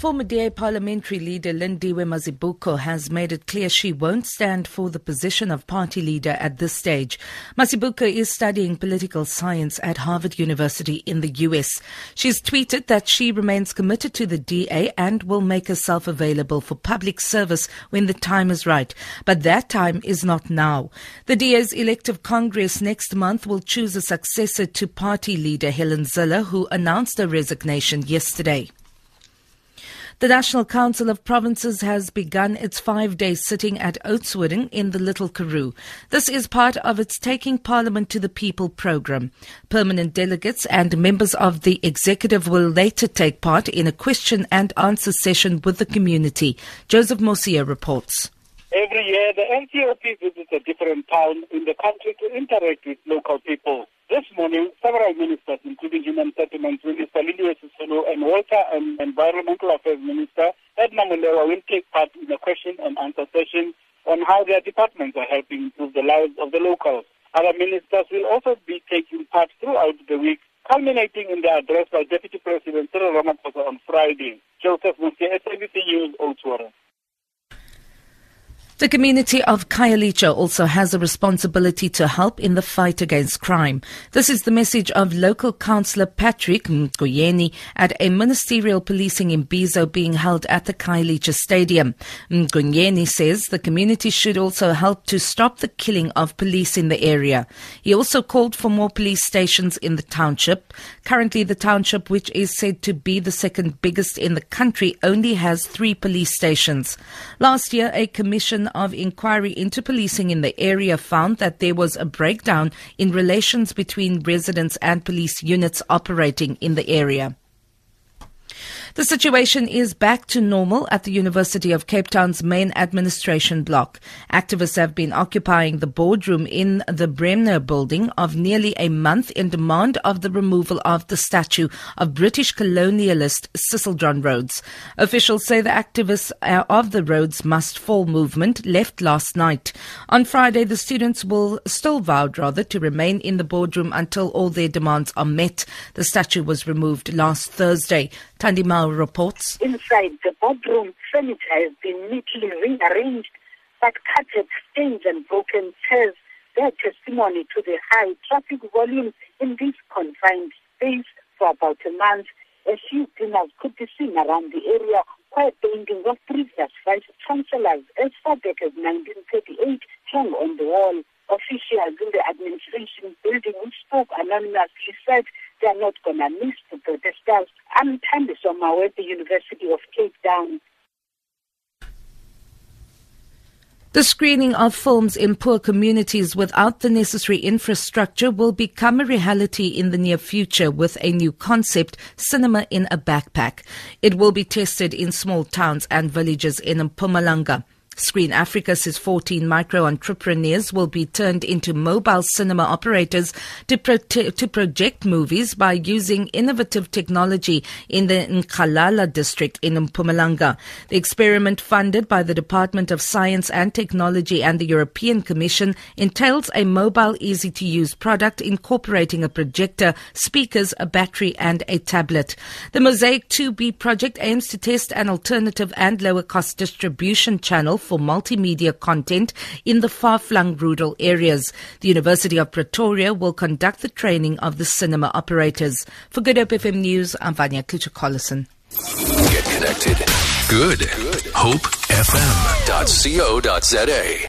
Former DA parliamentary leader Lindiwe Mazibuko has made it clear she won't stand for the position of party leader at this stage. Mazibuko is studying political science at Harvard University in the US. She's tweeted that she remains committed to the DA and will make herself available for public service when the time is right. But that time is not now. The DA's elective Congress next month will choose a successor to party leader Helen Zille, who announced her resignation yesterday. The National Council of Provinces has begun its five day sitting at Oudtshoorn in the Little Karoo. This is part of its Taking Parliament to the People program. Permanent delegates and members of the executive will later take part in a question and answer session with the community. Joseph Mosia reports. Every year, the NCOP visits a different town in the country to interact with local people. This morning, several ministers, including Human Settlements Minister Lindiwe Sisulu and Water and Environmental Affairs Minister Edna Molewa will take part in a question and answer session on how their departments are helping improve the lives of the locals. Other ministers will also be taking part throughout the week, culminating in the address by Deputy President Cyril Ramaphosa on Friday. Joseph Mosia, SABC News, Oudtshoorn. The community of Khayelitsha also has a responsibility to help in the fight against crime. This is the message of local councillor Patrick Mgoyeni at a ministerial policing imbizo being held at the Khayelitsha Stadium. Mgoyeni says the community should also help to stop the killing of police in the area. He also called for more police stations in the township. Currently, the township, which is said to be the second biggest in the country, only has three police stations. Last year, a commission of inquiry into policing in the area found that there was a breakdown in relations between residents and police units operating in the area. The situation is back to normal at the University of Cape Town's main administration block. Activists have been occupying the boardroom in the Bremner building of nearly a month in demand of the removal of the statue of British colonialist Cecil John Rhodes. Officials say the activists uh, of the Rhodes Must Fall movement left last night. On Friday, the students will still vowed rather to remain in the boardroom until all their demands are met. The statue was removed last Thursday. Tandi Mao reports. Inside the boardroom, furniture has been neatly rearranged, but carpet stains and broken chairs bear testimony to the high traffic volume in this confined space for about a month. A few cleaners could be seen around the area, quiet paintings of previous vice chancellors as far back as 1938 hung on the wall. Officials in the administration building who spoke anonymously said they are not going to miss the protesters. I'm Somawe at the University of Cape Town. The screening of films in poor communities without the necessary infrastructure will become a reality in the near future with a new concept, cinema in a backpack. It will be tested in small towns and villages in Mpumalanga. Screen Africa says 14 micro entrepreneurs will be turned into mobile cinema operators to, to project movies by using innovative technology in the Nkangala district in Mpumalanga. The experiment funded by the Department of Science and Technology and the European Commission entails a mobile easy to use product incorporating a projector, speakers, a battery and a tablet. The Mosaic 2B project aims to test an alternative and lower cost distribution channel for multimedia content in the far-flung rural areas. The University of Pretoria will conduct the training of the cinema operators. For Good Hope FM News, I'm Vanya Klucher-Collison. Get connected. Good. Good. HopeFM.co.za.